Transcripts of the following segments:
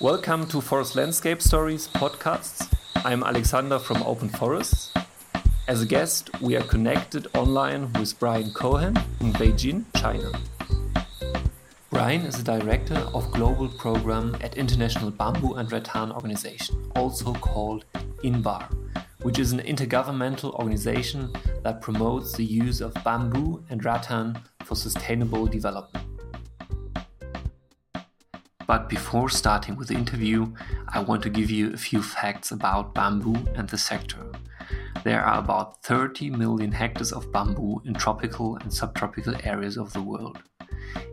Welcome to Forest Landscape Stories podcasts. I'm Alexander from Open Forests. As a guest, we are connected online with Brian Cohen in Beijing, China. Brian is the director of global program at International Bamboo and Rattan Organization, also called INBAR, which is an intergovernmental organization that promotes the use of bamboo and rattan for sustainable development. But before starting with the interview, I want to give you a few facts about bamboo and the sector. There are about 30 million hectares of bamboo in tropical and subtropical areas of the world.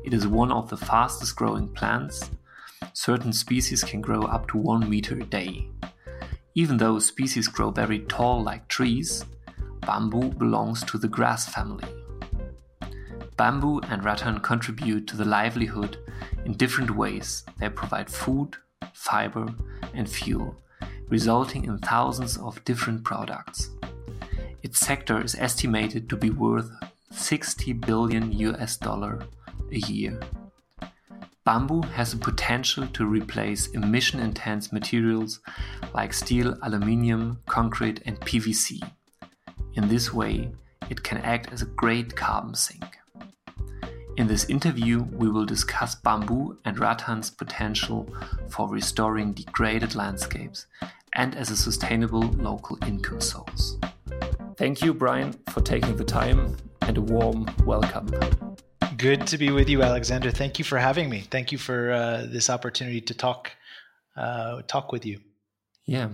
It is one of the fastest growing plants. Certain species can grow up to 1 meter a day. Even though species grow very tall like trees, bamboo belongs to the grass family. Bamboo and rattan contribute to the livelihood in different ways. They provide food, fiber, and fuel, resulting in thousands of different products. Its sector is estimated to be worth 60 billion US dollar a year. Bamboo has the potential to replace emission intense materials like steel, aluminium, concrete, and PVC. In this way, it can act as a great carbon sink. In this interview, we will discuss bamboo and rattan's potential for restoring degraded landscapes and as a sustainable local income source. Thank you, Brian, for taking the time and a warm welcome. Good to be with you, Alexander. Thank you for having me. Thank you for uh, this opportunity to talk uh, talk with you. Yeah.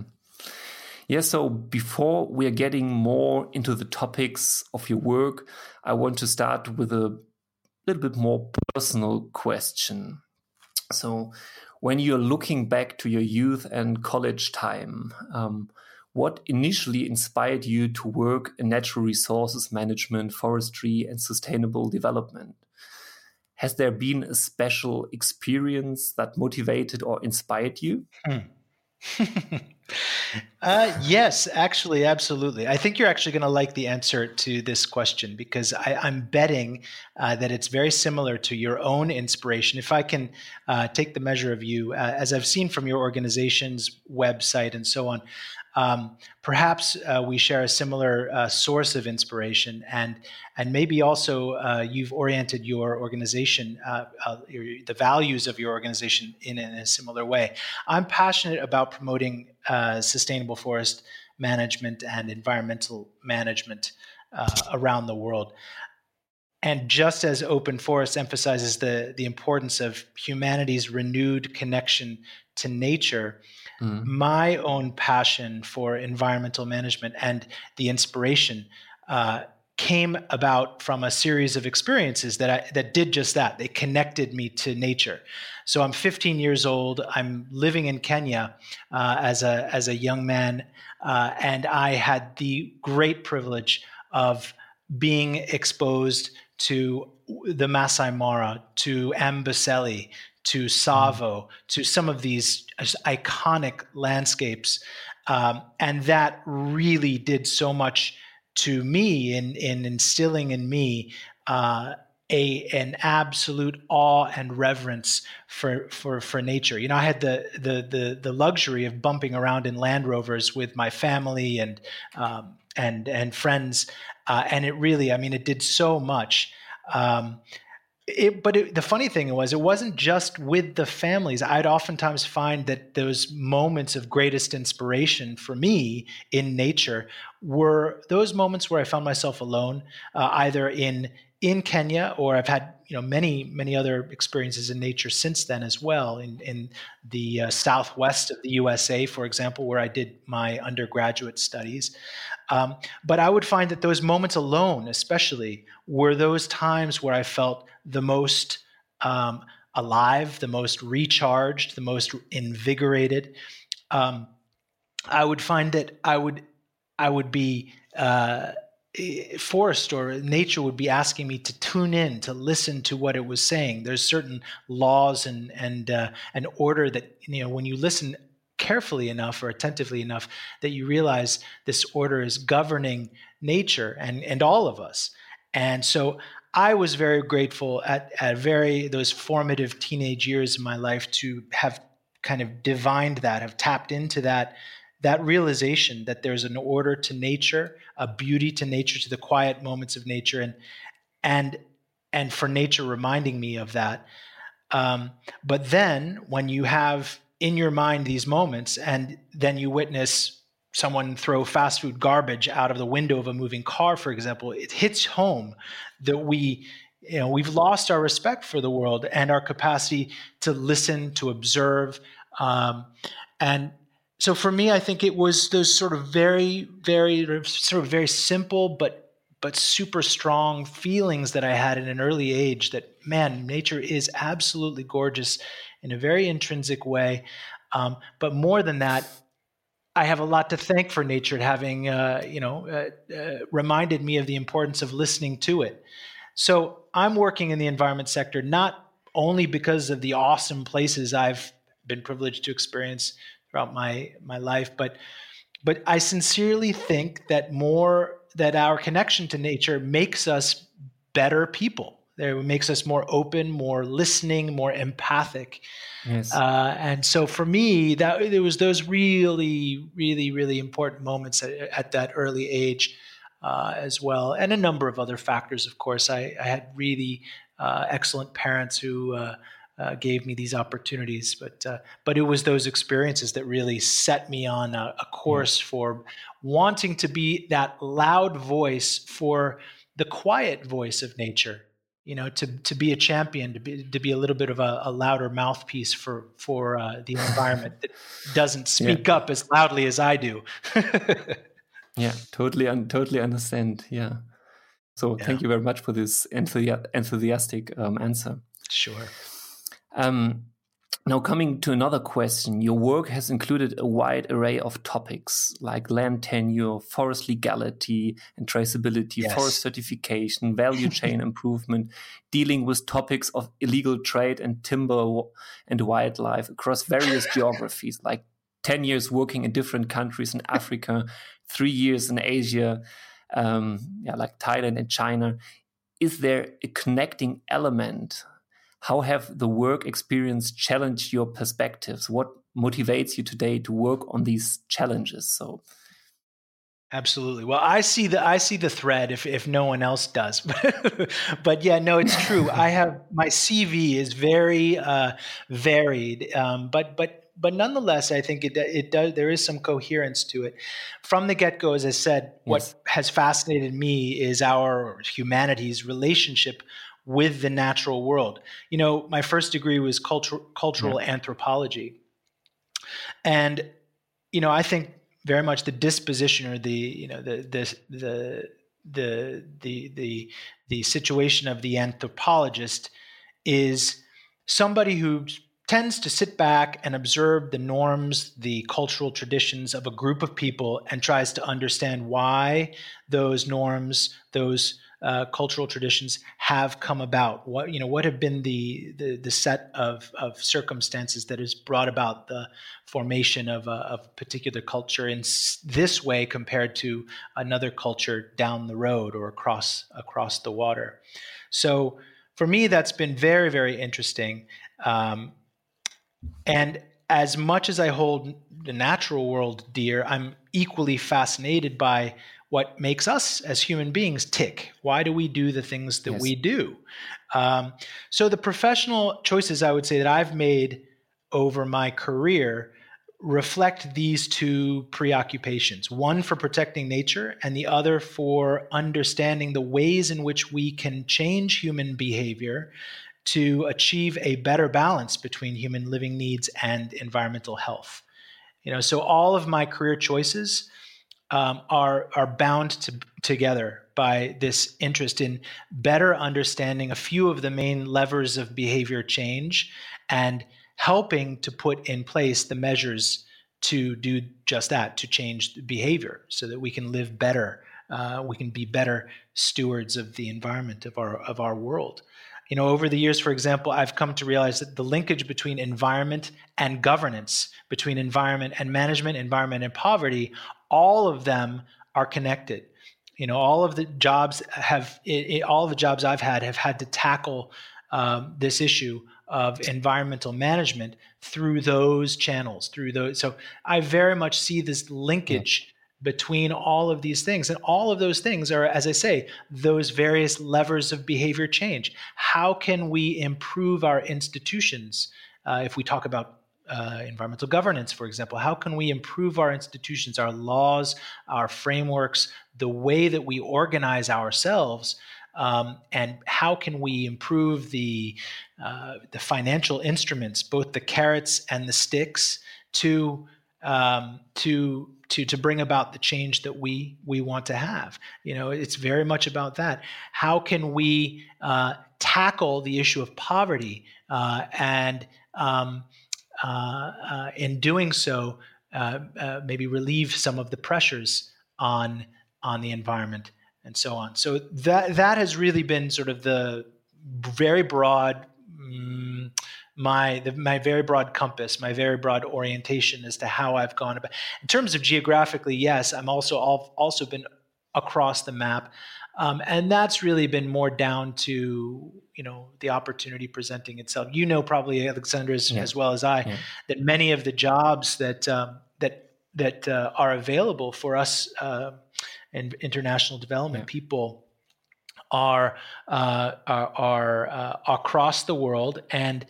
Yeah, so before we are getting more into the topics of your work, I want to start with a little bit more personal question. So, when you're looking back to your youth and college time, um, what initially inspired you to work in natural resources management, forestry, and sustainable development? Has there been a special experience that motivated or inspired you? Hmm. uh, yes, actually, absolutely. I think you're actually going to like the answer to this question because I, am betting uh, that it's very similar to your own inspiration. If I can uh, take the measure of you, uh, as I've seen from your organization's website and so on, um, perhaps uh, we share a similar uh, source of inspiration, and and maybe also uh, you've oriented your organization, uh, uh, your, the values of your organization in, in, a similar way. I'm passionate about promoting uh, sustainable forest management and environmental management around the world. And just as Open Forest emphasizes the, the importance of humanity's renewed connection to nature, mm. my own passion for environmental management and the inspiration uh, came about from a series of experiences that I, that did just that. They connected me to nature. So I'm 15 years old. I'm living in Kenya uh, as a as a young man, uh, and I had the great privilege of being exposed to the Masai Mara, to Amboseli, to Tsavo, mm. to some of these iconic landscapes. Um, and that really did so much to me in, in instilling in me uh, a an absolute awe and reverence for for for nature. You know, I had the the the, the luxury of bumping around in Land Rovers with my family and um, and and friends, uh, and it really, I mean, it did so much. Um, it, but it, the funny thing was, it wasn't just with the families. I'd oftentimes find that those moments of greatest inspiration for me in nature were those moments where I found myself alone, uh, either in in Kenya or I've had you know many many other experiences in nature since then as well. In in the uh, southwest of the USA, for example, where I did my undergraduate studies. Um, but I would find that those moments alone, especially, were those times where I felt the most um, alive, the most recharged, the most invigorated. Um, I would find that I would I would be uh, forest or nature would be asking me to tune in to listen to what it was saying. There's certain laws and and uh, an order that you know when you listen carefully enough or attentively enough that you realize this order is governing nature and and all of us. And so I was very grateful at, at very those formative teenage years in my life to have kind of divined that, have tapped into that that realization that there's an order to nature, a beauty to nature, to the quiet moments of nature, and and and for nature reminding me of that. Um, but then when you have in your mind these moments, and then you witness someone throw fast food garbage out of the window of a moving car, for example, it hits home that we you know we've lost our respect for the world and our capacity to listen to observe um, and so for me, I think it was those sort of very, very sort of very simple but but super strong feelings that I had in an early age that man, nature is absolutely gorgeous in a very intrinsic way. Um, but more than that, I have a lot to thank for nature having uh, you know uh, uh, reminded me of the importance of listening to it. So I'm working in the environment sector not only because of the awesome places I've been privileged to experience throughout my my life but but i sincerely think that more that our connection to nature makes us better people. It makes us more open more listening more empathic. Yes. Uh, and so for me that there was those really really really important moments at, at that early age uh, as well and a number of other factors of course. I, I had really uh, excellent parents who uh, gave me these opportunities. But uh, but it was those experiences that really set me on a, a course mm. for wanting to be that loud voice for the quiet voice of nature. You know, to to be a champion, to be to be a little bit of a, a louder mouthpiece for for uh, the environment that doesn't speak yeah. up as loudly as I do. yeah, totally, un- totally understand. Yeah. So yeah. thank you very much for this enthusi- enthusiastic um, answer. Sure. Um, now, coming to another question, your work has included a wide array of topics like land tenure, forest legality and traceability, yes. forest certification, value chain improvement, dealing with topics of illegal trade and timber and wildlife across various geographies, like 10 years working in different countries in Africa, three years in Asia, um, yeah, like Thailand and China. Is there a connecting element how have the work experience challenged your perspectives? What motivates you today to work on these challenges? So, Absolutely. Well, I see the I see the thread if if no one else does, but yeah, no, it's true. I have my CV is very uh, varied, um, but but but nonetheless, I think it it does there is some coherence to it. From the get go, as I said, yes. what has fascinated me is our humanity's relationship with the natural world. You know, my first degree was cultural cultural yeah. anthropology. And you know, I think very much the disposition or the, you know, the the the the the the, the situation of the anthropologist is somebody who tends to sit back and observe the norms, the cultural traditions of a group of people and tries to understand why those norms, those uh, cultural traditions have come about? What you know, what have been the the, the set of, of circumstances that has brought about the formation of a, of a particular culture in this way compared to another culture down the road or across across the water? So for me, that's been very very interesting. Um, and as much as I hold the natural world dear, I'm equally fascinated by what makes us as human beings tick. Why do we do the things that yes. we do? Um, so, the professional choices I would say that I've made over my career reflect these two preoccupations one for protecting nature, and the other for understanding the ways in which we can change human behavior to achieve a better balance between human living needs and environmental health. You know, so all of my career choices um, are are bound to, together by this interest in better understanding a few of the main levers of behavior change and helping to put in place the measures to do just that to change behavior so that we can live better uh, we can be better stewards of the environment of our of our world. You know over the years for example i've come to realize that the linkage between environment and governance between environment and management environment and poverty all of them are connected. You know, all of the jobs have it, it, all of the jobs I've had have had to tackle um, this issue of environmental management through those channels, through those. So I very much see this linkage. Yeah. Between all of these things. And all of those things are, as I say, those various levers of behavior change. How can we improve our institutions? Uh, if we talk about uh, environmental governance, for example. How can we improve our institutions, our laws, our frameworks, the way that we organize ourselves? Um, and how can we improve the uh, the financial instruments, both the carrots and the sticks, to um, to to to bring about the change that we we want to have? You know, it's very much about that. How can we uh, tackle the issue of poverty uh, and um, in doing so, uh, maybe relieve some of the pressures on on the environment and so on. So that that has really been sort of the very broad. Um, my the, my very broad compass, my very broad orientation as to how I've gone about. In terms of geographically, yes, I'm also I've also been across the map. Um, and that's really been more down to you know the opportunity presenting itself. You know, probably Alexander as, yeah. as well as I, yeah. that many of the jobs that um, that that uh, are available for us uh, in international development yeah. people are uh, are, are uh, across the world, and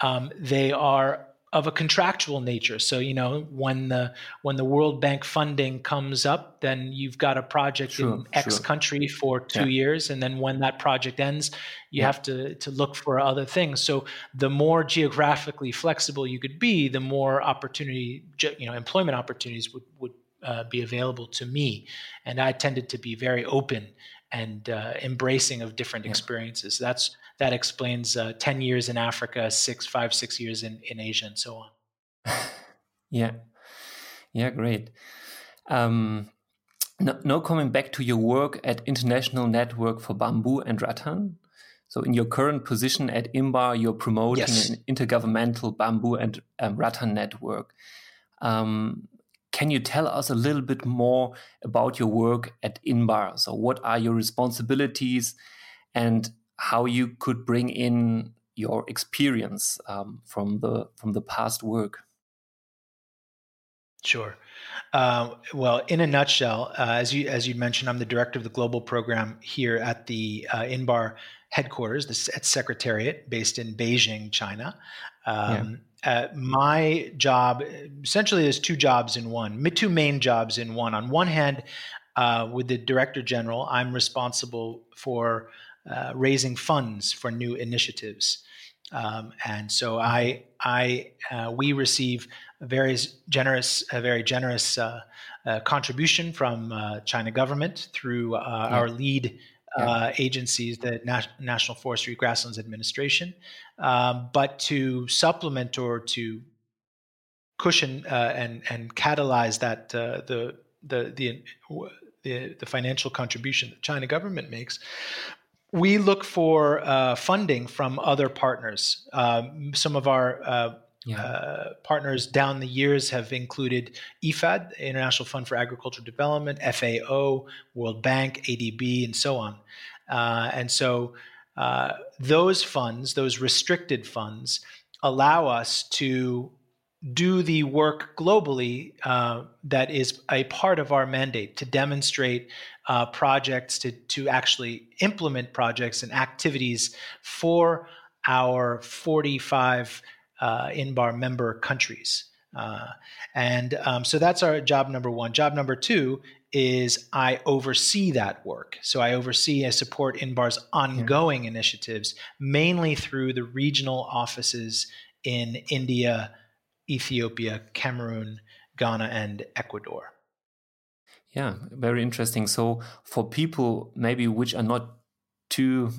um, they are of a contractual nature. So you know when the when the World Bank funding comes up, then you've got a project sure, in X sure. country for two yeah. years, and then when that project ends, you yeah. have to to look for other things. So the more geographically flexible you could be, the more opportunity you know employment opportunities would would uh, be available to me, and I tended to be very open and uh, embracing of different yeah. experiences. That's that explains uh, 10 years in Africa, six, five, six years in, in Asia, and so on. yeah. Yeah, great. Um, now, now, coming back to your work at International Network for Bamboo and Rattan. So, in your current position at INBAR, you're promoting yes. an intergovernmental bamboo and um, rattan network. Um, can you tell us a little bit more about your work at INBAR? So, what are your responsibilities, and how you could bring in your experience um, from the from the past work. Sure. Uh, well, in a nutshell, uh, as you as you mentioned, I'm the director of the global program here at the uh, INBAR headquarters, the at Secretariat, based in Beijing, China. Um, yeah. Uh, my job essentially is two jobs in one, two main jobs in one. On one hand, uh, with the director general, I'm responsible for uh, raising funds for new initiatives. Um, and so I, I, uh, we receive a very generous, a very generous uh, uh contribution from uh, China government through uh, yeah. our lead yeah. agencies, the National Forestry Grasslands Administration. Um, but to supplement or to cushion and and catalyze that the the the the, the financial contribution that China government makes, we look for uh, funding from other partners. Um, some of our uh, yeah. uh, partners down the years have included IFAD, International Fund for Agricultural Development, FAO, World Bank, ADB, and so on. Uh, and so uh, those funds, those restricted funds, allow us to do the work globally uh, that is a part of our mandate to demonstrate uh, projects, to, to actually implement projects and activities for our 45 uh, INBAR member countries. Uh, and um, so that's our job number one. Job number two is I oversee that work. So I oversee, I support INBAR's ongoing yeah. initiatives, mainly through the regional offices in India, Ethiopia, Cameroon, Ghana, and Ecuador. Yeah, very interesting. So for people maybe which are not too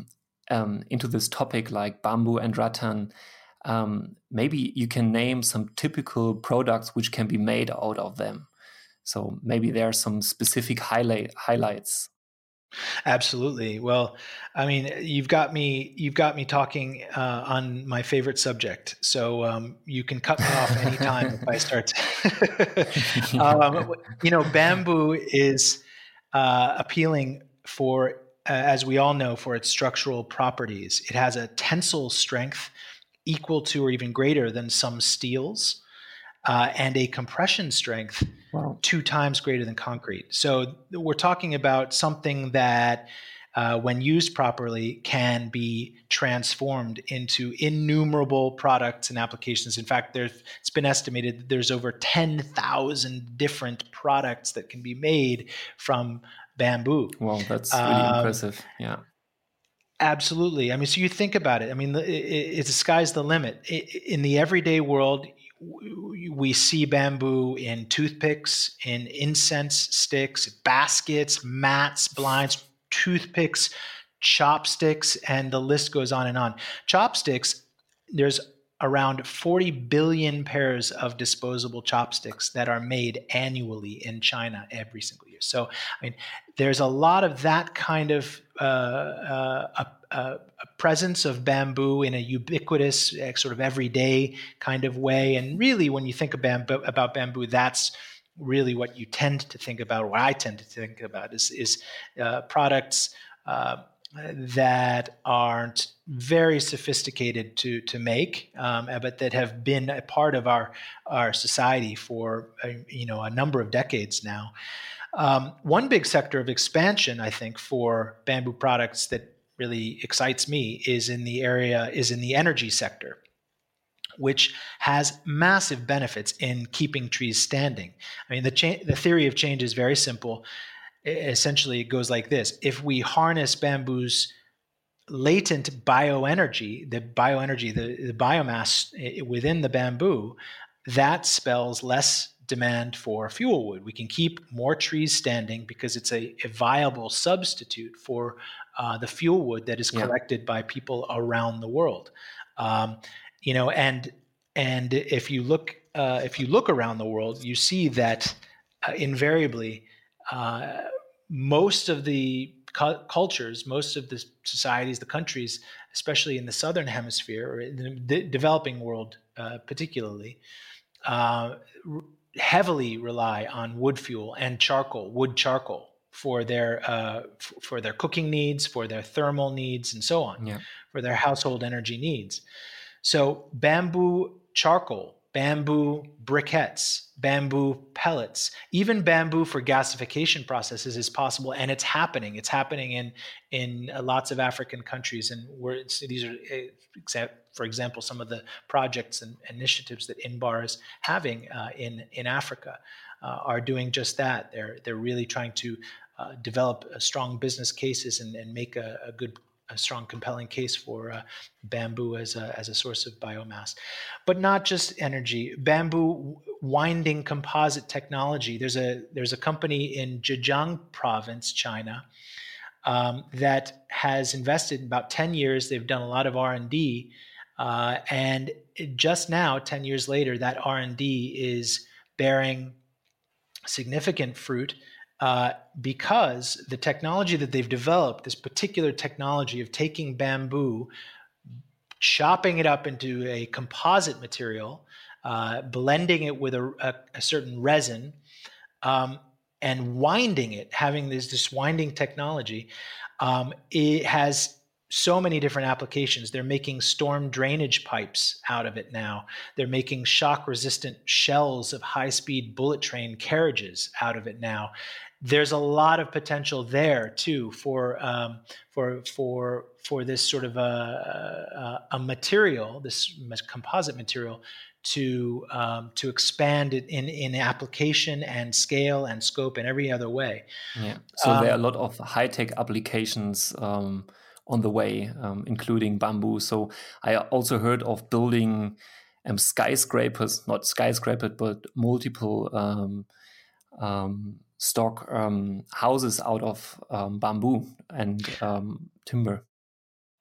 um, into this topic like bamboo and rattan, um, maybe you can name some typical products which can be made out of them. So maybe there are some specific highlight highlights. Absolutely. Well, I mean, you've got me. You've got me talking uh, on my favorite subject. So um, you can cut me off anytime if I start. To um, you know, bamboo is uh, appealing for, uh, as we all know, for its structural properties. It has a tensile strength equal to or even greater than some steels, uh, and a compression strength wow. two times greater than concrete. So we're talking about something that uh, when used properly, can be transformed into innumerable products and applications. In fact, there's, it's been estimated that there's over 10,000 different products that can be made from bamboo. Well, that's really um, impressive. Yeah. Absolutely. I mean, so you think about it. I mean, it, it, the sky's the limit. It, in the everyday world, we see bamboo in toothpicks, in incense sticks, baskets, mats, blinds, toothpicks, chopsticks, and the list goes on and on. Chopsticks, there's around 40 billion pairs of disposable chopsticks that are made annually in China every single year. So, I mean, there's a lot of that kind of uh, uh, a, a, presence of bamboo in a ubiquitous, uh, sort of everyday kind of way. And really, when you think bamboo, about bamboo, that's really what you tend to think about, what I tend to think about, is, is uh, products uh, that aren't very sophisticated to to make, um, but that have been a part of our our society for uh, you know a number of decades now. Um, one big sector of expansion, I think, for bamboo products that really excites me is in the area is in the energy sector which has massive benefits in keeping trees standing. I mean, the, cha- the theory of change is very simple. Essentially, it goes like this if we harness bamboo's latent bioenergy, the bioenergy, the, the biomass within the bamboo, that spells less demand for fuel wood. We can keep more trees standing because it's a, a viable substitute for uh, the fuel wood that is collected yeah. by people around the world. Um, you know, and and if you look uh, if you look around the world, you see that uh, invariably uh, most of the cu- cultures, most of the societies, the countries, especially in the southern hemisphere or in the de- developing world, uh, particularly. Uh, heavily rely on wood fuel and charcoal, wood charcoal for their uh, f- for their cooking needs, for their thermal needs, and so on, yeah. for their household energy needs. So bamboo charcoal, bamboo briquettes, bamboo pellets, even bamboo for gasification processes is possible, and it's happening. It's happening in in uh, lots of African countries, and where these are, uh, for example, some of the projects and initiatives that Inbar is having uh, in in Africa uh, are doing just that. They're they're really trying to uh, develop strong business cases and, and make a, a good a strong, compelling case for uh, bamboo as a, as a source of biomass. But not just energy, bamboo winding composite technology. There's a, there's a company in Zhejiang province, China, um, that has invested in about 10 years. They've done a lot of R&D. Uh, and just now, 10 years later, that R&D is bearing significant fruit uh, because the technology that they've developed, this particular technology of taking bamboo, chopping it up into a composite material, uh, blending it with a, a, a certain resin, um, and winding it, having this, this winding technology, um, it has so many different applications. They're making storm drainage pipes out of it now. They're making shock resistant shells of high speed bullet train carriages out of it now there's a lot of potential there too for um, for for for this sort of a, a, a material, this composite material, to um, to expand it in in application and scale and scope and every other way. Yeah. So um, there are a lot of high tech applications um, on the way, um, including bamboo. So I also heard of building um, skyscrapers, not skyscrapers, but multiple um, um, stock um, houses out of um, bamboo and timber.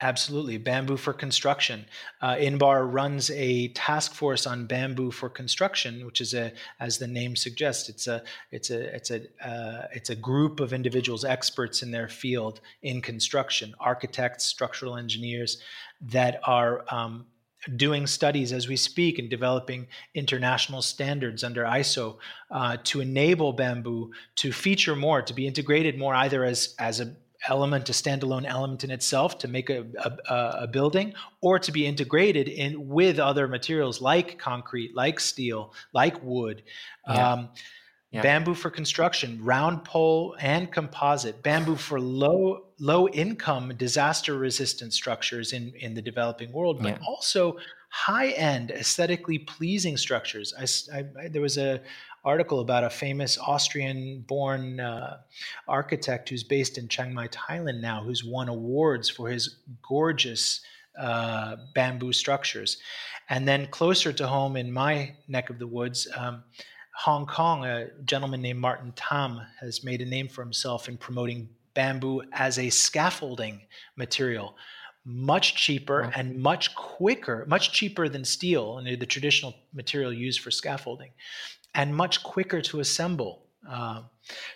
Absolutely, bamboo for construction. Uh, Inbar runs a task force on bamboo for construction, which is a, as the name suggests, it's a it's a it's a uh, it's a group of individuals, experts in their field in construction, architects, structural engineers, that are um, doing studies as we speak and developing international standards under ISO uh, to enable bamboo to feature more, to be integrated more, either as as a element, a standalone element in itself to make a, a, a, building, or to be integrated in with other materials like concrete, like steel, like wood. Yeah. Um, yeah. Bamboo for construction, round pole and composite. Bamboo for low low income, disaster resistant structures in in the developing world, but yeah. also high end, aesthetically pleasing structures. I, I, I, there was a article about a famous Austrian born uh, architect who's based in Chiang Mai, Thailand now, who's won awards for his gorgeous uh, bamboo structures. And then closer to home in my neck of the woods, um, Hong Kong, a gentleman named Martin Tam has made a name for himself in promoting bamboo as a scaffolding material. Much cheaper and much quicker, much cheaper than steel, and the traditional material used for scaffolding and much quicker to assemble. Uh,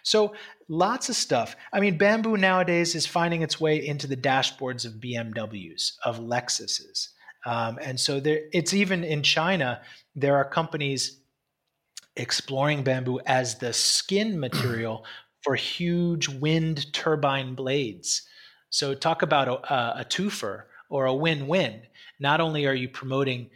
so lots of stuff. I mean, bamboo nowadays is finding its way into the dashboards of BMWs, of Lexuses. Um, and so there, it's even in China, there are companies exploring bamboo as the skin material for huge wind turbine blades. So talk about a, a twofer or a win-win. Not only are you promoting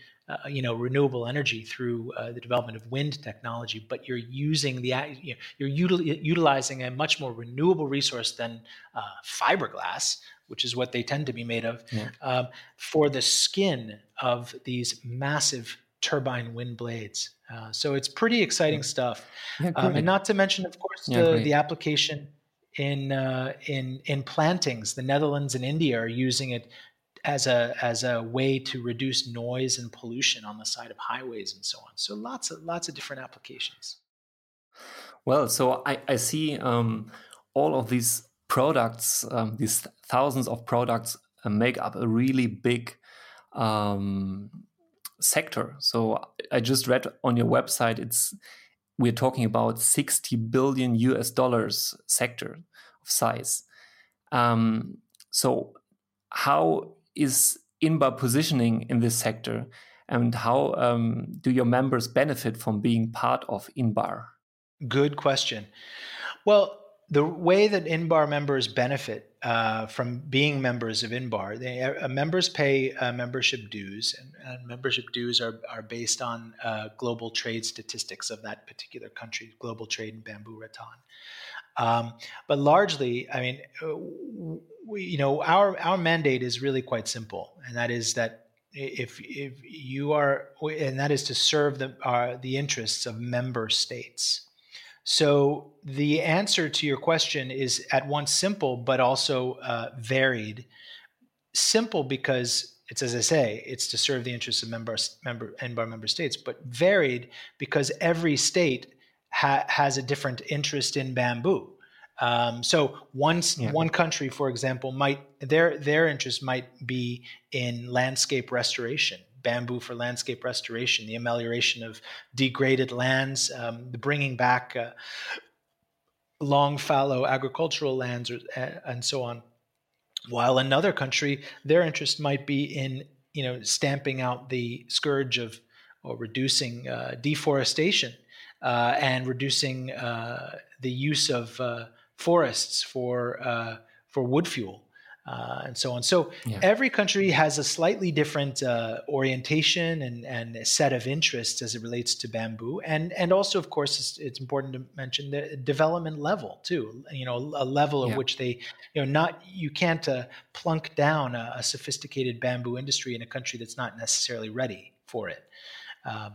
uh, you know renewable energy through uh, the development of wind technology, but you're using the you know, you're util- utilizing a much more renewable resource than uh, fiberglass, which is what they tend to be made of, yeah. um, for the skin of these massive turbine wind blades. Uh, so it's pretty exciting yeah. stuff, yeah, um, and not to mention, of course, the, the application in uh, in in plantings. The Netherlands and India are using it as a as a way to reduce noise and pollution on the side of highways and so on. So lots of lots of different applications. Well, so I, I see um, all of these products, um, these thousands of products, uh, make up a really big um, sector. So I just read on your website, it's we're talking about 60 billion US dollars sector of size. Um, so how is Inbar positioning in this sector, and how um, do your members benefit from being part of Inbar? Good question. Well, the way that Inbar members benefit uh, from being members of Inbar, they, uh, members pay uh, membership dues, and, and, membership dues are, are based on uh, global trade statistics of that particular country, global trade in bamboo rattan. Um, but largely, I mean, uh, we, you know, our our mandate is really quite simple, and that is that if if you are, and that is to serve the uh, the interests of member states. So the answer to your question is at once simple, but also uh, varied. Simple because it's as I say, it's to serve the interests of member member INBAR member states, but varied because every state ha- has a different interest in bamboo. Um, so one yeah. one country, for example, might their their interest might be in landscape restoration, bamboo for landscape restoration, the amelioration of degraded lands, um, the bringing back uh, long fallow agricultural lands, or, uh, and so on. While another country, their interest might be in you know stamping out the scourge of or reducing uh, deforestation uh, and reducing uh, the use of uh, forests for uh, for wood fuel. Uh, and so on. So yeah. every country has a slightly different uh, orientation and, and set of interests as it relates to bamboo, and and also, of course, it's, it's important to mention the development level too. You know, a level yeah. at which they, you know, not you can't uh, plunk down a, a, sophisticated bamboo industry in a country that's not necessarily ready for it. Um,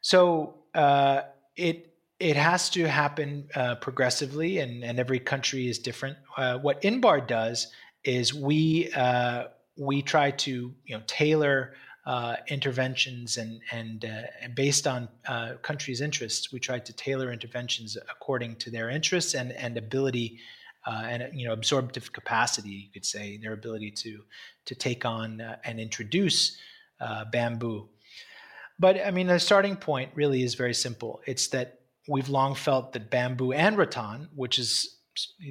so uh, it it has to happen uh, progressively, and, and every country is different. Uh, what Inbar does is we uh, we try to you know tailor uh, interventions and and, uh, and based on uh, countries' interests, we try to tailor interventions according to their interests and and ability. and you know, absorptive capacity, you could say, their ability to to take on and introduce bamboo. But I mean, the starting point really is very simple. It's that we've long felt that bamboo and rattan, which is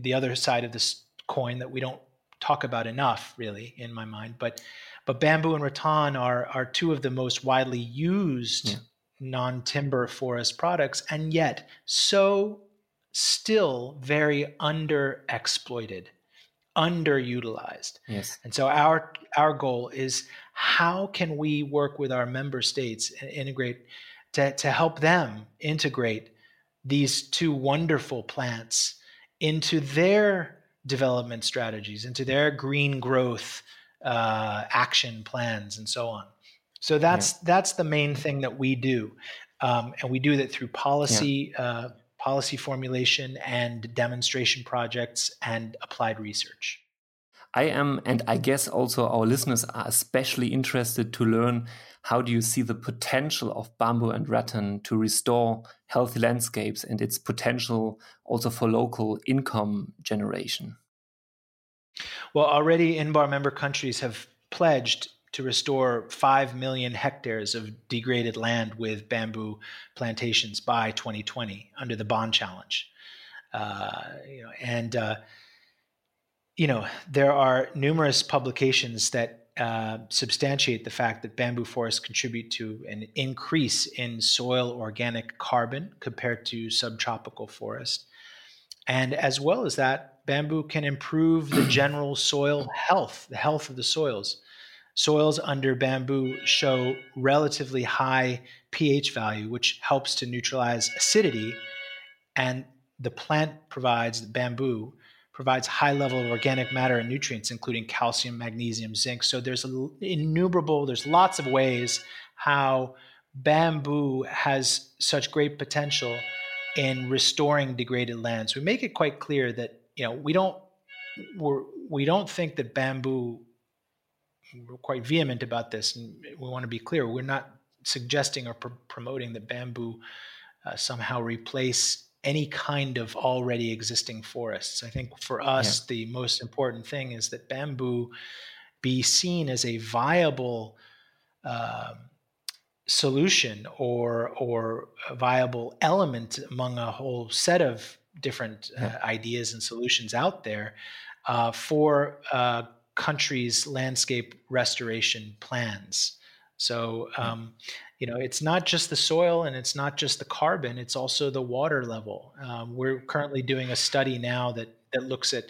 the other side of this coin that we don't talk about enough, really, in my mind, but but bamboo and rattan are are two of the most widely used yeah. non-timber forest products, and yet so still very underexploited. underutilized. Yes. And so our our goal is how can we work with our member states and integrate to, to help them integrate these two wonderful plants into their development strategies, into their green growth uh, action plans, and so on. So that's yeah. that's the main thing that we do, um, and we do that through policy. Yeah. Uh, policy formulation and demonstration projects and applied research. I am, and I guess also our listeners are especially interested to learn how do you see the potential of bamboo and rattan to restore healthy landscapes and its potential also for local income generation? Well, already INBAR member countries have pledged to restore 5 million hectares of degraded land with bamboo plantations by 2020 under the Bonn Challenge. Uh, you know, and uh, you know there are numerous publications that uh, substantiate the fact that bamboo forests contribute to an increase in soil organic carbon compared to subtropical forest, and as well as that, bamboo can improve the general soil health, the health of the soils. Soils under bamboo show relatively high pH value, which helps to neutralize acidity. And the plant provides, the bamboo provides high level of organic matter and nutrients, including calcium, magnesium, zinc. So there's innumerable, there's lots of ways how bamboo has such great potential in restoring degraded lands. We make it quite clear that you know we don't we're, we don't think that bamboo we're quite vehement about this, and we want to be clear. We're not suggesting or pr- promoting that bamboo uh, somehow replace any kind of already existing forests. I think for us, yeah. the most important thing is that bamboo be seen as a viable uh, solution or or a viable element among a whole set of different uh, ideas and solutions out there uh, for uh, countries' landscape restoration plans. So, um, you know, it's not just the soil and it's not just the carbon; it's also the water level. Um, we're currently doing a study now that that looks at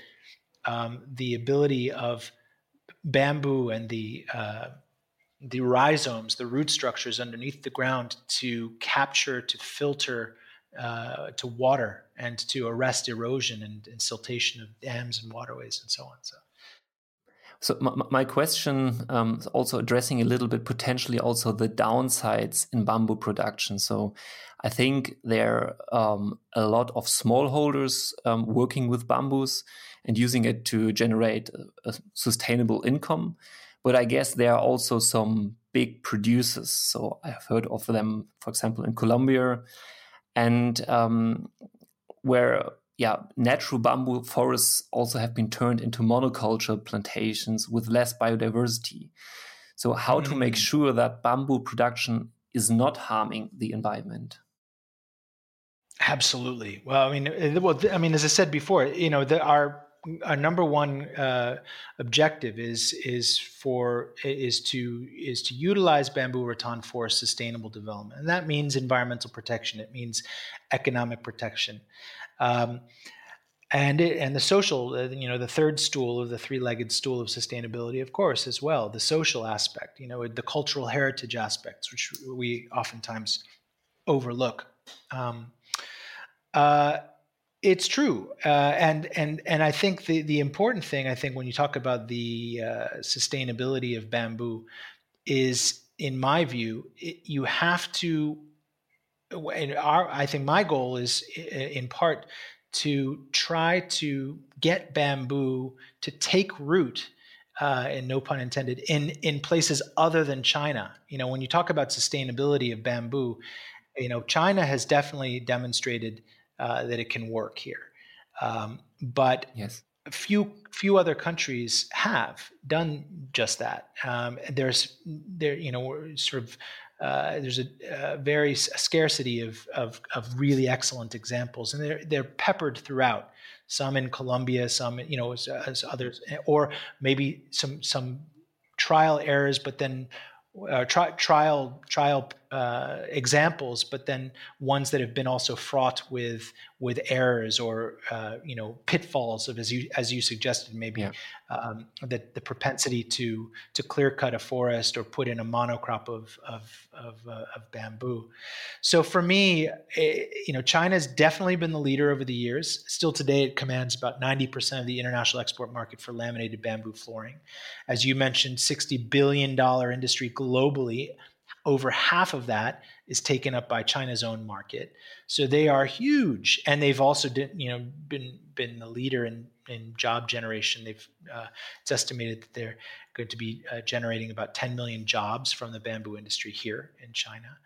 um, the ability of bamboo and the uh, the rhizomes, the root structures underneath the ground, to capture, to filter, uh, to water, and to arrest erosion and, and siltation of dams and waterways and so on. So. So my, my question um, is also addressing a little bit potentially also the downsides in bamboo production. So I think there are um, a lot of smallholders um, working with bamboos and using it to generate a, a, sustainable income. But I guess there are also some big producers. So I've heard of them, for example, in Colombia, and um, where yeah, natural bamboo forests also have been turned into monoculture plantations with less biodiversity. So, how mm. to make mm. sure that bamboo production is not harming the environment? Absolutely. Well, I mean, well, I mean, as I said before, you know, the, our our number one uh, objective is is for is to is to utilize bamboo rattan for sustainable development, and that means environmental protection. It means economic protection. Um, and it, and the social, uh, you know, the third stool of the three-legged stool of sustainability, of course, as well, the social aspect, you know, the cultural heritage aspects, which we oftentimes overlook. Um, uh, it's true, uh, and and and I think the the important thing, I think, when you talk about the uh, sustainability of bamboo, is, in my view, it, you have to and our, I think my goal is in part to try to get bamboo to take root, uh, and no pun intended, in in places other than China. You know, when you talk about sustainability of bamboo, you know, China has definitely demonstrated uh, that it can work here, um, but yes. few few other countries have done just that. Um, there's there, you know, sort of uh, there's a, a very scarcity of, of, of really excellent examples, and they're they're peppered throughout. Some in Colombia, some you know as, as others, or maybe some some trial errors, but then uh, tri- trial trial uh, examples, but then ones that have been also fraught with with errors or uh, you know pitfalls of as you as you suggested maybe yeah. um, the the propensity to to clear cut a forest or put in a monocrop of of of, uh, of bamboo. So for me, it, eh, you know, China's definitely been the leader over the years. Still today, it commands about ninety percent of the international export market for laminated bamboo flooring. As you mentioned, sixty billion dollar industry globally over half of that is taken up by China's own market. So they are huge, and they've also you know been been the leader in in job generation. They've uh, it's estimated that they're going to be uh, generating about 10 million jobs from the bamboo industry here in China.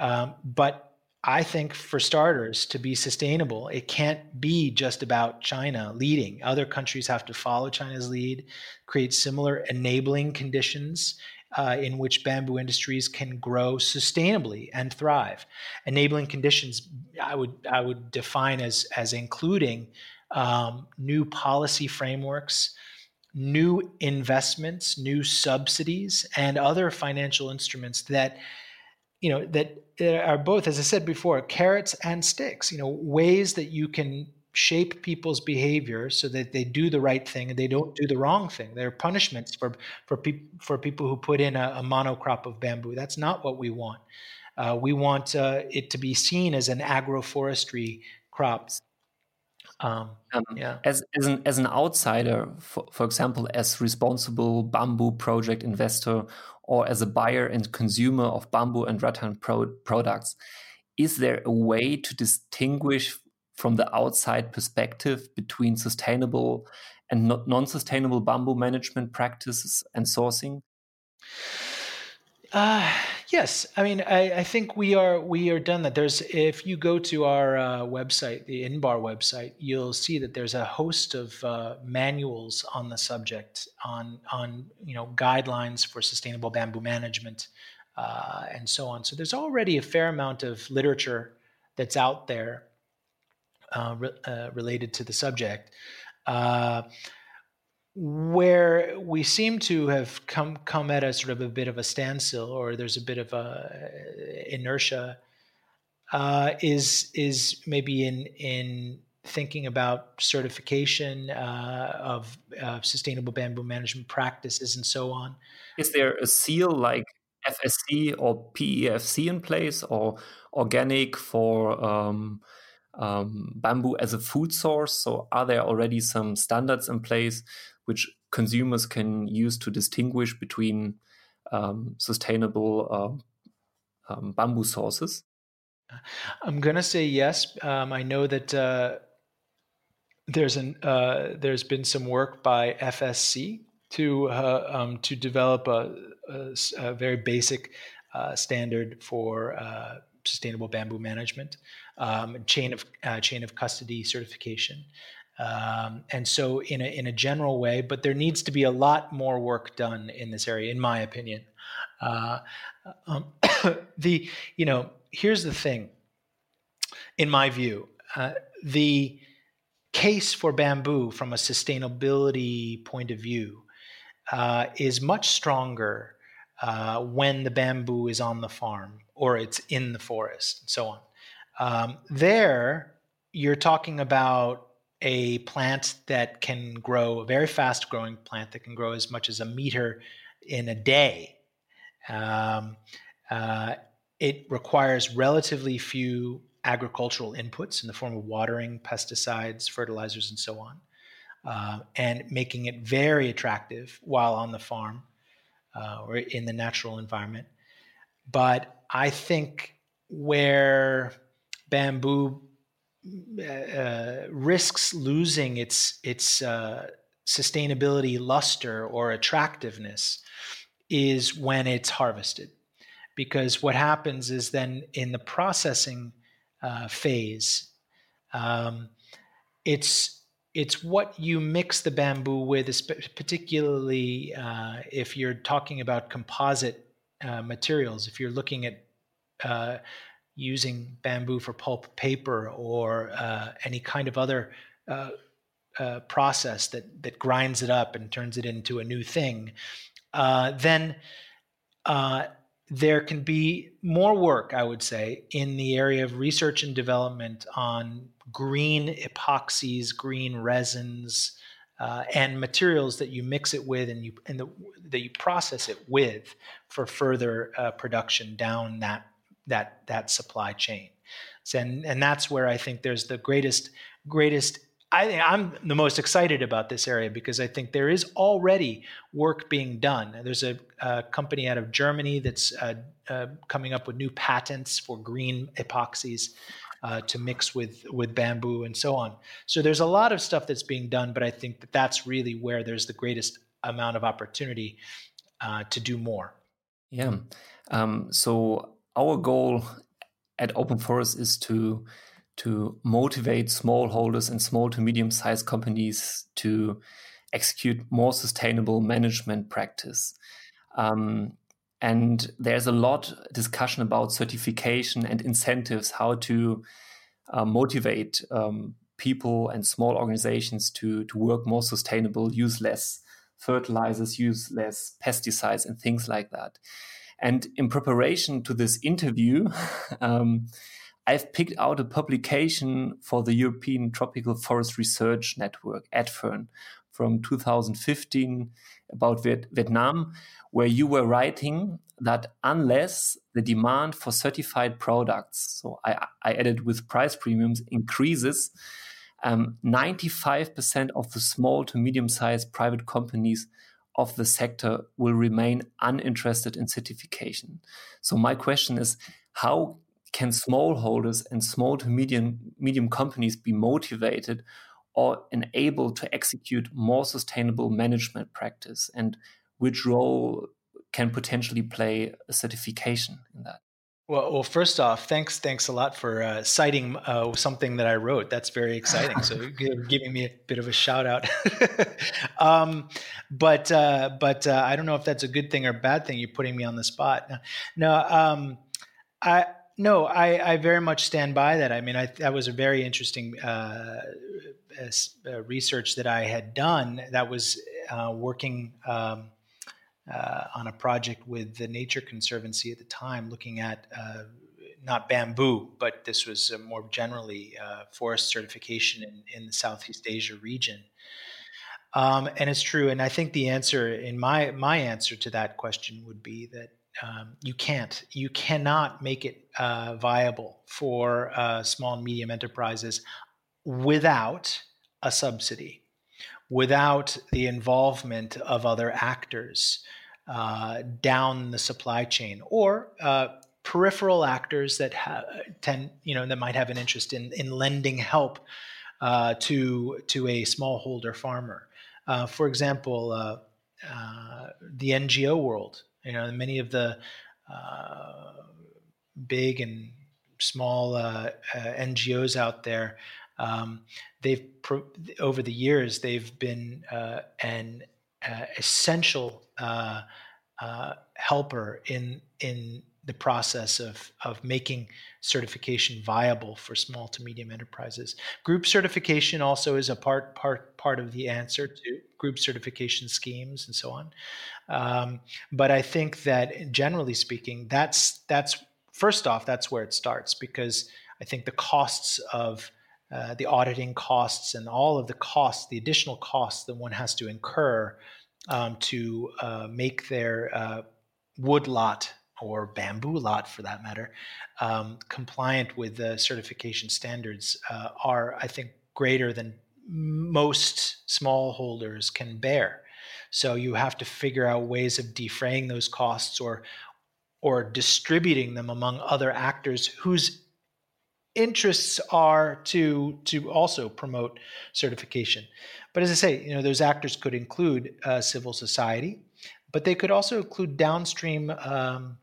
Um, but I think for starters, to be sustainable, it can't be just about China leading. Other countries have to follow China's lead, create similar enabling conditions uh, in which bamboo industries can grow sustainably and thrive. Enabling conditions, I would I would define as as including um, new policy frameworks, new investments, new subsidies, and other financial instruments that you know that are both, as I said before, carrots and sticks. You know, ways that you can shape people's behavior so that they do the right thing and they don't do the wrong thing. There are punishments for for people for people who put in a, a, monocrop of bamboo. That's not what we want. Uh, we want uh, it to be seen as an agroforestry crop. Um, um, yeah. As as an as an outsider, for, for example, as responsible bamboo project investor, or as a buyer and consumer of bamboo and rattan pro products, is there a way to distinguish from the outside perspective between sustainable and non sustainable bamboo management practices and sourcing? Uh, yes, I mean, I, I, think we are we are done that. There's if you go to our uh, website, the Inbar website, you'll see that there's a host of uh, manuals on the subject, on on you know guidelines for sustainable bamboo management, uh, and so on. So there's already a fair amount of literature that's out there uh, re- uh, related to the subject, uh, where we seem to have come come at a sort of a bit of a standstill, or there's a bit of a inertia, uh, is is maybe in in thinking about certification uh, of sustainable bamboo management practices and so on. Is there a seal like FSC or PEFC in place, or organic for um, um, bamboo as a food source? So, are there already some standards in place which consumers can use to distinguish between um, sustainable uh, um, bamboo sources? I'm going to say yes. Um, I know that uh, there's an uh, there's been some work by FSC to uh, um, to develop a, a, a very basic uh, standard for uh, sustainable bamboo management, um, chain of uh, chain of custody certification. Um, and so, in a, in a general way, but there needs to be a lot more work done in this area, in my opinion. Uh, um, the you know here's the thing. In my view, uh, the case for bamboo from a sustainability point of view uh, is much stronger uh, when the bamboo is on the farm or it's in the forest and so on. Um, there, you're talking about a plant that can grow, a very fast growing plant that can grow as much as a meter in a day. Um, uh, it requires relatively few agricultural inputs in the form of watering, pesticides, fertilizers, and so on, uh, and making it very attractive while on the farm uh, or in the natural environment. But I think where bamboo uh, risks losing its its uh, sustainability luster or attractiveness is when it's harvested because what happens is then in the processing uh, phase um, it's it's what you mix the bamboo with, particularly uh, if you're talking about composite uh, materials. If you're looking at uh, using bamboo for pulp paper or uh, any kind of other uh, uh, process that that grinds it up and turns it into a new thing, then there can be more work, I would say, in the area of research and development on green epoxies, green resins, uh, and materials that you mix it with and you and the, that you process it with for further uh, production down that that that supply chain. So, and and that's where I think there's the greatest greatest I think I'm the most excited about this area because I think there is already work being done. There's a, a company out of Germany that's uh, uh, coming up with new patents for green epoxies uh, to mix with with bamboo and so on. So there's a lot of stuff that's being done, but I think that that's really where there's the greatest amount of opportunity uh, to do more. Yeah. Um, so our goal at Open Forest is to to motivate smallholders and small to medium sized companies to execute more sustainable management practice. Um, and there's a lot of discussion about certification and incentives, how to uh, motivate um, people and small organizations to, to work more sustainable, use less fertilizers, use less pesticides, and things like that. And in preparation to this interview, um, I've picked out a publication for the European Tropical Forest Research Network, ETFRN, from 2015 about Viet Vietnam, where you were writing that unless the demand for certified products, so I, I added with price premiums, increases, um, 95% of the small to medium sized private companies of the sector will remain uninterested in certification. So, my question is how can smallholders and small to medium medium companies be motivated or enabled to execute more sustainable management practice and which role can potentially play a certification in that well, well, first off, thanks, thanks a lot for uh, citing uh, something that I wrote. That's very exciting. So, giving me a bit of a shout out. um, but, uh, but uh, I don't know if that's a good thing or bad thing. You're putting me on the spot. No, um, I, no, I, I, very much stand by that. I mean, I, that was a very interesting uh, uh, research that I had done. That was uh, working um, uh, on a project with the Nature Conservancy at the time, looking at uh, not bamboo, but this was more generally uh, forest certification in, in, the Southeast Asia region. Um, and it's true, and I think the answer, in my my answer to that question, would be that um, you can't, you cannot make it uh, viable for uh, small and medium enterprises without a subsidy, without the involvement of other actors uh, down the supply chain or uh, peripheral actors that ha- tend, you know, that might have an interest in in lending help uh, to to a smallholder farmer. Uh, for example, the NGO world you know, many of the uh, big and small uh, uh NGOs out there, um, they've pro- over the years they've been uh, an uh, essential helper in in the process of, of making certification viable for small to medium enterprises. Group certification also is a part part part of the answer to group certification schemes and so on. Um, but I think that generally speaking, that's that's first off that's where it starts because I think the costs of uh, the auditing costs and all of the costs, the additional costs that one has to incur um, to uh, make their uh, wood lot or bamboo lot for that matter, um, compliant with the certification standards uh, are, I think, greater than most smallholders can bear. So you have to figure out ways of defraying those costs or or distributing them among other actors whose interests are to to also promote certification. But as I say, you know, those actors could include uh, civil society, but they could also include downstream um,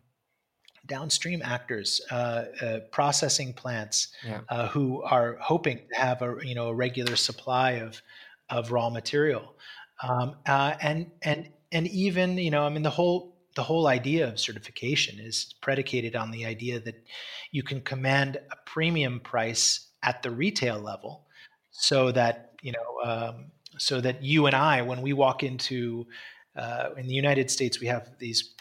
downstream actors, uh, uh, processing plants, yeah. uh, who are hoping to have a you know a regular supply of of raw material, um, uh, and and and even you know I mean the whole the whole idea of certification is predicated on the idea that you can command a premium price at the retail level, so that you know um, so that you and I when we walk into uh, in the United States we have these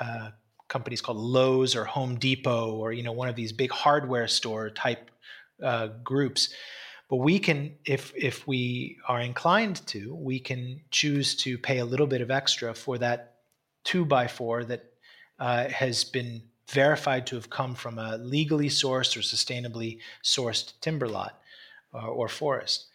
uh, companies called Lowe's or Home Depot or you know one of these big hardware store type uh, groups. But we can, if if we are inclined to, we can choose to pay a little bit of extra for that two by four that uh, has been verified to have come from a legally sourced or sustainably sourced timber lot uh, or forest.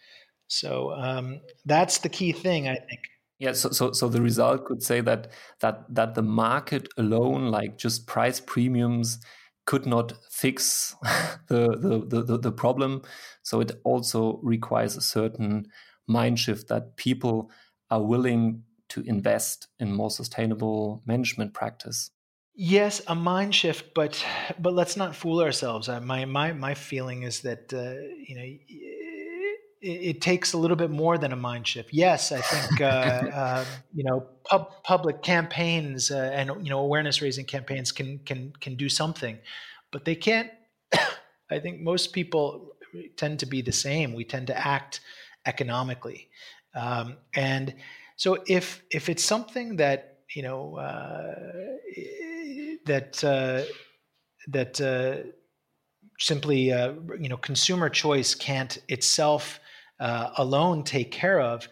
So um, that's the key thing, I think. Yeah, so, so so the result could say that that that the market alone, like just price premiums, could not fix the, the the, the problem. So it also requires a certain mind shift that people are willing to invest in more sustainable management practice. Yes, a mind shift, but but let's not fool ourselves. My my my feeling is that uh, you know it, takes a little bit more than a mind shift. Yes, I think uh, uh, you know pub, public campaigns uh, and you know awareness raising campaigns can can can do something, but they can't. I think most people tend to be the same. We tend to act economically, um, and so if if it's something that you know uh, that uh, that uh, simply you know consumer choice can't itself uh, alone take care of.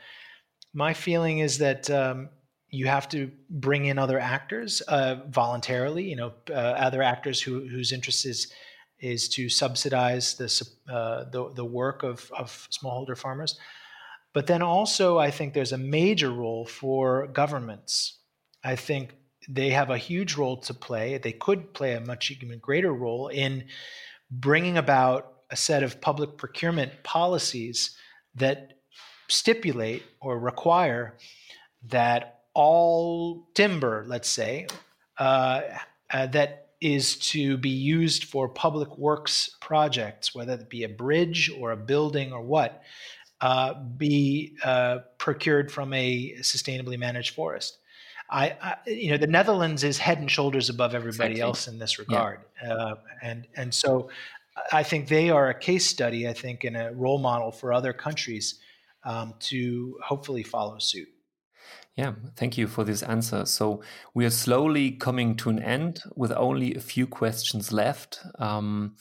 My feeling is that um, you have to bring in other actors uh, voluntarily. You know, uh, other actors who, whose interest is is to subsidize the uh, the, the work of, of smallholder farmers. But then also, I think there's a major role for governments. I think they have a huge role to play. They could play a much even greater role in bringing about a set of public procurement policies that stipulate or require that all timber, let's say, uh, uh, that is to be used for public works projects, whether it be a bridge or a building or what, uh, be uh, procured from a sustainably managed forest. I, I, you know, the Netherlands is head and shoulders above everybody exactly. else in this regard, yeah. Uh, and and so I think they are a case study, I think, and a role model for other countries um, to hopefully follow suit. Yeah, thank you for this answer. So we are slowly coming to an end with only a few questions left. Um,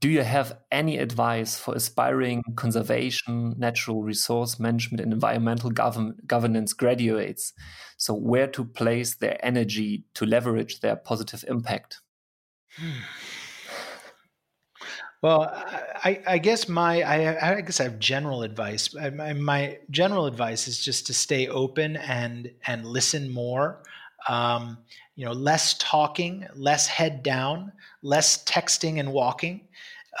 do you have any advice for aspiring conservation, natural resource management, and environmental gov governance graduates? So, where to place their energy to leverage their positive impact? Well, I, I guess my I, I, guess I have general advice. My, my, general advice is just to stay open and and listen more. Um, you know, less talking, less head down, less texting and walking,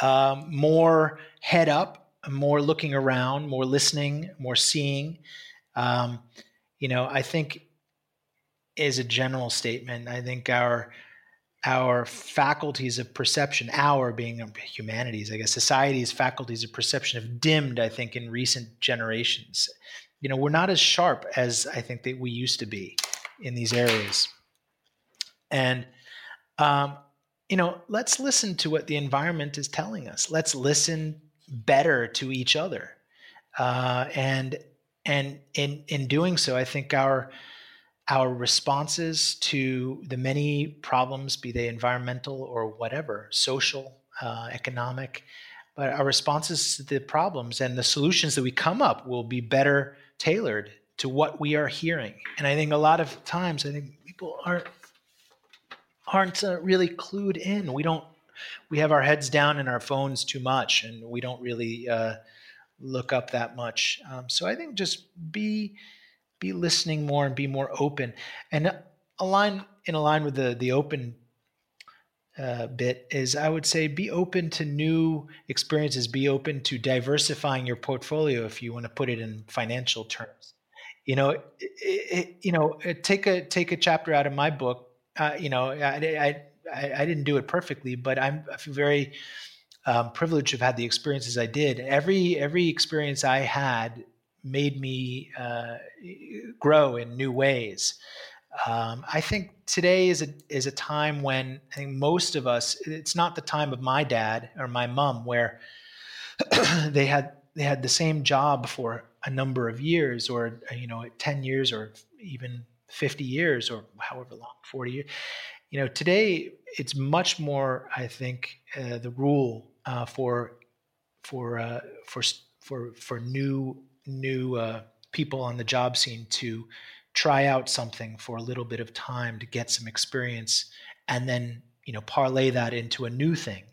um, more head up, more looking around, more listening, more seeing. Um, you know, I think as a general statement, I think our our faculties of perception, our being humanities, I guess, society's faculties of perception have dimmed, I think, in recent generations. You know, we're not as sharp as I think that we used to be in these areas. And, um, you know, let's listen to what the environment is telling us. Let's listen better to each other. Uh, and and in in doing so, I think our our responses to the many problems, be they environmental or whatever, social, uh, economic, but our responses to the problems and the solutions that we come up will be better tailored to what we are hearing. And I think a lot of times, I think people aren't aren't uh, really clued in. We don't. We have our heads down in our phones too much, and we don't really uh, look up that much. Um, so I think just be be listening more and be more open and align in align with the the open uh, bit is I would say be open to new experiences, be open to diversifying your portfolio if you want to put it in financial terms. You know, it, it, you know, take a take a chapter out of my book. Uh, you know, I, I I didn't do it perfectly, but I'm very um, privileged to have had the experiences I did. Every every experience I had made me uh, grow in new ways. Um, I think today is a is a time when I think most of us. It's not the time of my dad or my mom where they had they had the same job for a number of years, or you know, ten years, or even fifty years, or however long, forty years. you know, today it's much more, I think, uh, the rule uh, for for uh, for for for new new uh, people on the job scene to try out something for a little bit of time to get some experience, and then you know parlay that into a new thing.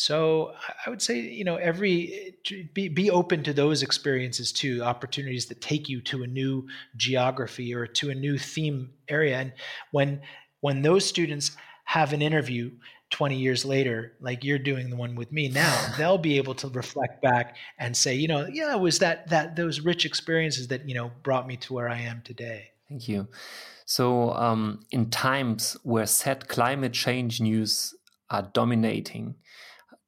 So I would say you know every be be open to those experiences too, opportunities that take you to a new geography or to a new theme area. And when when those students have an interview 20 years later, like you're doing the one with me now, they'll be able to reflect back and say, you know, yeah, it was that that those rich experiences that you know brought me to where I am today. Thank you. So, um, in times where said climate change news are dominating,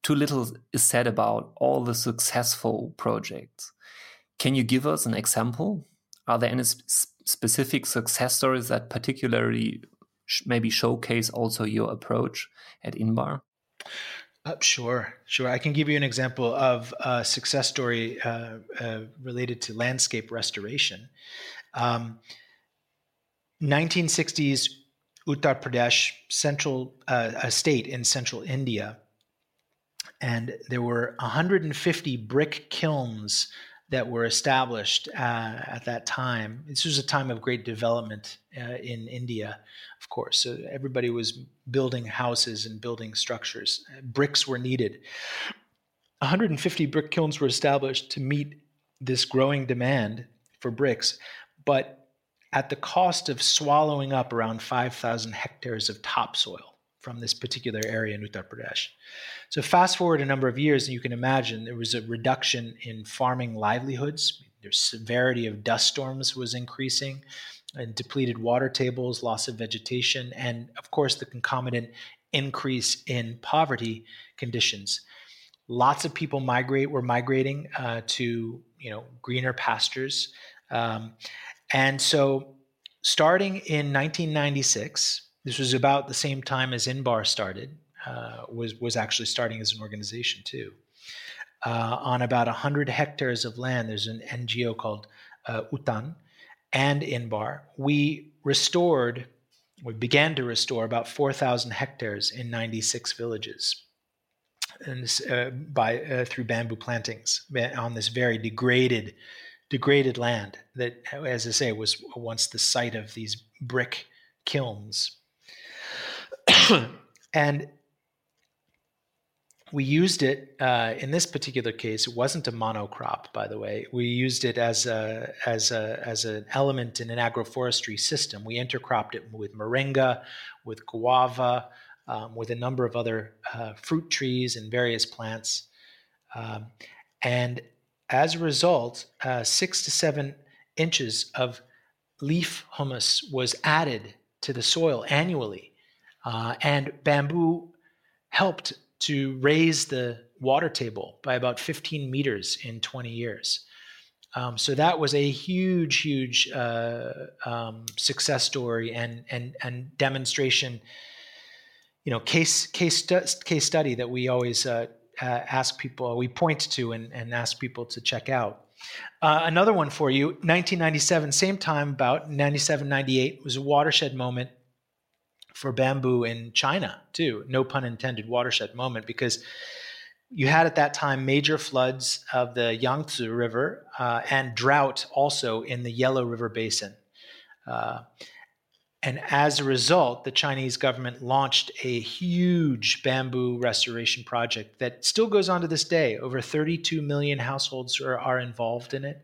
too little is said about all the successful projects. Can you give us an example? Are there any sp specific success stories that particularly sh maybe showcase also your approach at Inbar? Uh, sure, sure. I can give you an example of a success story uh, uh, related to landscape restoration. Um, 1960s Uttar Pradesh, central uh, a state in central India, and there were 150 brick kilns that were established uh, at that time. This was a time of great development uh, in India, of course. So everybody was building houses and building structures. Bricks were needed. 150 brick kilns were established to meet this growing demand for bricks, but at the cost of swallowing up around 5,000 hectares of topsoil from this particular area in Uttar Pradesh. So fast forward a number of years, and you can imagine there was a reduction in farming livelihoods. The severity of dust storms was increasing, and depleted water tables, loss of vegetation, and of course the concomitant increase in poverty conditions. Lots of people migrate were migrating uh, to you know greener pastures, um, and so starting in 1996, this was about the same time as Inbar started uh, was was actually starting as an organization too. Uh, on about 100 hectares of land, there's an NGO called uh, Utthan and Inbar. We restored, we began to restore about 4,000 hectares in 96 villages. And uh, by uh, through bamboo plantings on this very degraded, degraded land that, as I say, was once the site of these brick kilns. and we used it uh, in this particular case. It wasn't a monocrop, by the way. We used it as a as a as an element in an agroforestry system. We intercropped it with moringa, with guava, um, with a number of other uh, fruit trees and various plants, um, and as a result, uh, six to seven inches of leaf humus was added to the soil annually, uh, and bamboo helped to raise the water table by about 15 meters in 20 years. Um, so that was a huge, huge uh, um, success story and and and demonstration. You know, case case case study that we always uh, ask people, we point to and, and ask people to check out. Uh, another one for you, 1997, same time, about 97, 98, was a watershed moment for bamboo in China too. No pun intended, watershed moment because you had at that time major floods of the Yangtze River uh, and drought also in the Yellow River Basin. Uh, and as a result, the Chinese government launched a huge bamboo restoration project that still goes on to this day. Over 32 million households are, are involved in it,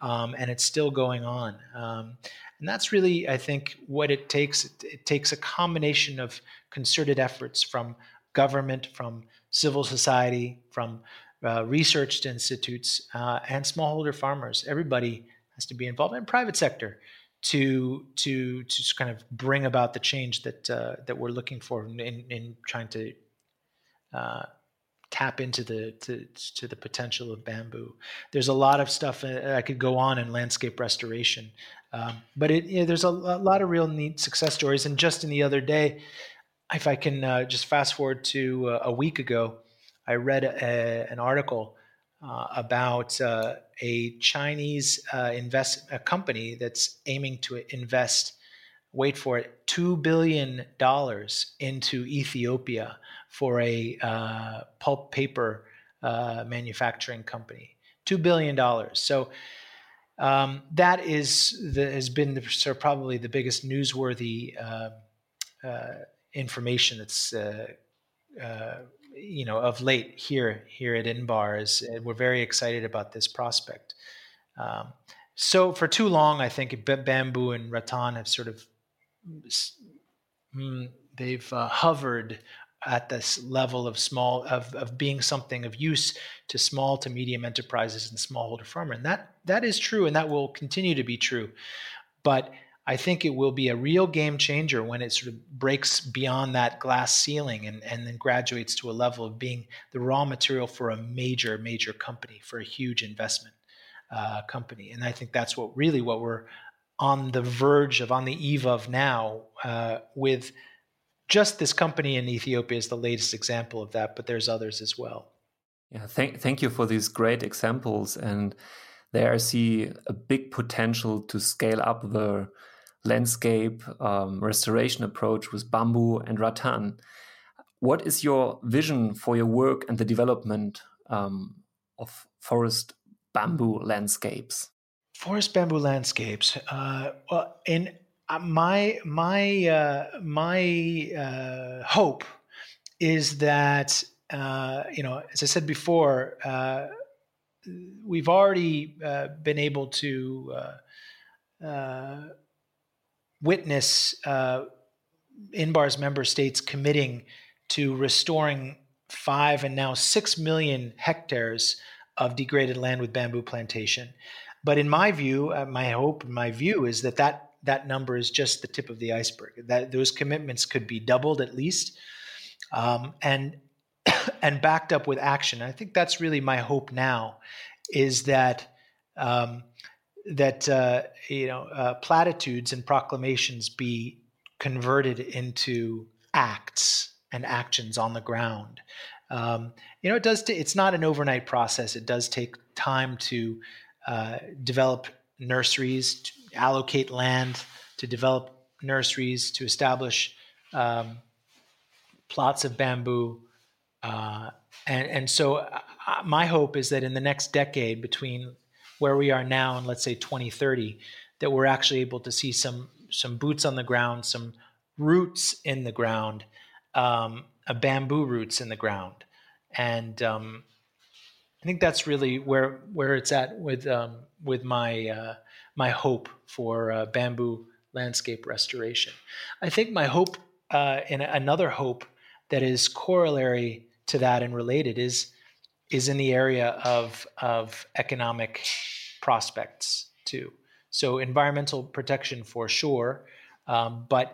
um, and it's still going on. Um, and that's really, I think, what it takes. It, it takes a combination of concerted efforts from government, from civil society, from uh, research institutes, uh, and smallholder farmers. Everybody has to be involved, in private sector to to to kind of bring about the change that uh, that we're looking for in, in trying to uh, tap into the to, to the potential of bamboo. There's a lot of stuff uh, I could go on in landscape restoration um, but it, you know, there's a, a, lot of real neat success stories. And just in the other day, if I can uh, just fast forward to uh, a week ago, I read a, an article uh, about uh, a Chinese uh, invest a company that's aiming to invest wait for it, $2 billion into Ethiopia for a uh, pulp paper manufacturing company. $2 billion. So um, that is the, has been the, so probably the biggest newsworthy uh, uh information that's uh, uh, you know of late here here at Inbar. Is we're very excited about this prospect. Um, so for too long, I think bamboo and rattan have sort of mm, they've uh, hovered at this level of small of, of being something of use to small to medium enterprises and smallholder farmer and that that is true and that will continue to be true. But i think it will be a real game changer when it sort of breaks beyond that glass ceiling and, and then graduates to a level of being the raw material for a major major company for a huge investment uh, company. And i think that's what really what we're on the verge of on the eve of now uh, with just this company in Ethiopia is the latest example of that, but there's others as well. Yeah, thank thank you for these great examples, and there I see a big potential to scale up the landscape um, restoration approach with bamboo and rattan. What is your vision for your work and the development um, of forest bamboo landscapes? Forest bamboo landscapes. Uh, well, in my my uh, my uh, hope is that uh, you know, as I said before, uh, we've already uh, been able to witness Inbar's member states committing to restoring five and now six million hectares of degraded land with bamboo plantation. But in my view, my hope, my view is that that that number is just the tip of the iceberg. That those commitments could be doubled at least, um, and and backed up with action. I think that's really my hope now, is that um, that uh, you know uh, platitudes and proclamations be converted into acts and actions on the ground. Um, you know, it does. T- it's not an overnight process. It does take time to uh, develop nurseries, allocate land, to develop nurseries, to establish um, plots of bamboo. Uh, and, and so uh, my hope is that in the next decade, between where we are now and let's say 2030, that we're actually able to see some some boots on the ground, some roots in the ground, um, a bamboo roots in the ground, and um, I think that's really where where it's at with um, with my uh, my hope for uh, bamboo landscape restoration. I think my hope uh, and another hope that is corollary to that and related is is in the area of of economic prospects too. So environmental protection for sure, um, but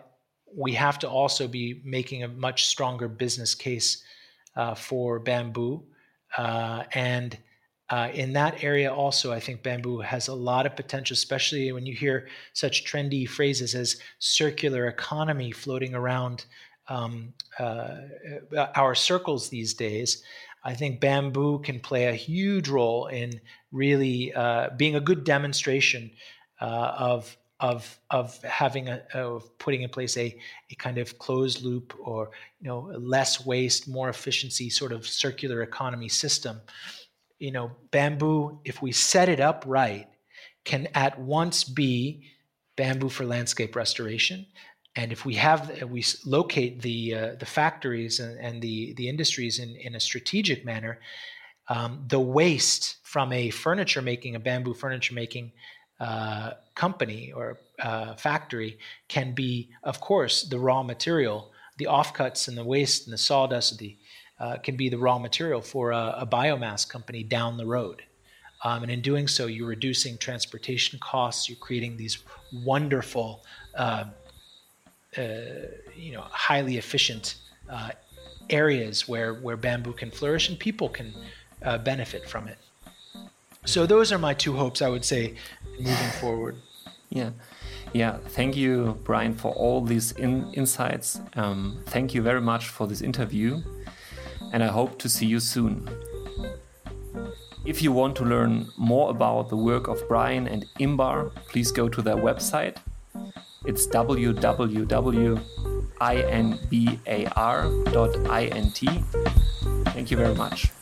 we have to also be making a much stronger business case uh, for bamboo uh, and uh, in that area, also, I think bamboo has a lot of potential, especially when you hear such trendy phrases as circular economy floating around um, uh, our circles these days. I think bamboo can play a huge role in really uh, being a good demonstration uh, of of of having a of putting in place a a kind of closed loop or you know less waste, more efficiency sort of circular economy system. You know, bamboo, if we set it up right, can at once be bamboo for landscape restoration. And if we have we locate the uh, the factories and, and, the the industries in in a strategic manner, um, the waste from a furniture making, a bamboo furniture making uh, company or uh, factory can be, of course, the raw material. The offcuts and the waste and the sawdust the, uh, can be the raw material for a, a biomass company down the road. Um, and in doing so, you're reducing transportation costs. You're creating these wonderful, uh, uh, you know, highly efficient uh, areas where where bamboo can flourish and people can benefit from it. So those are my two hopes. I would say moving forward. Yeah. Yeah, thank you, Brian, for all these in insights. Um, thank you very much for this interview, and I hope to see you soon. If you want to learn more about the work of Brian and Inbar, please go to their website. It's www.inbar.int. Thank you very much.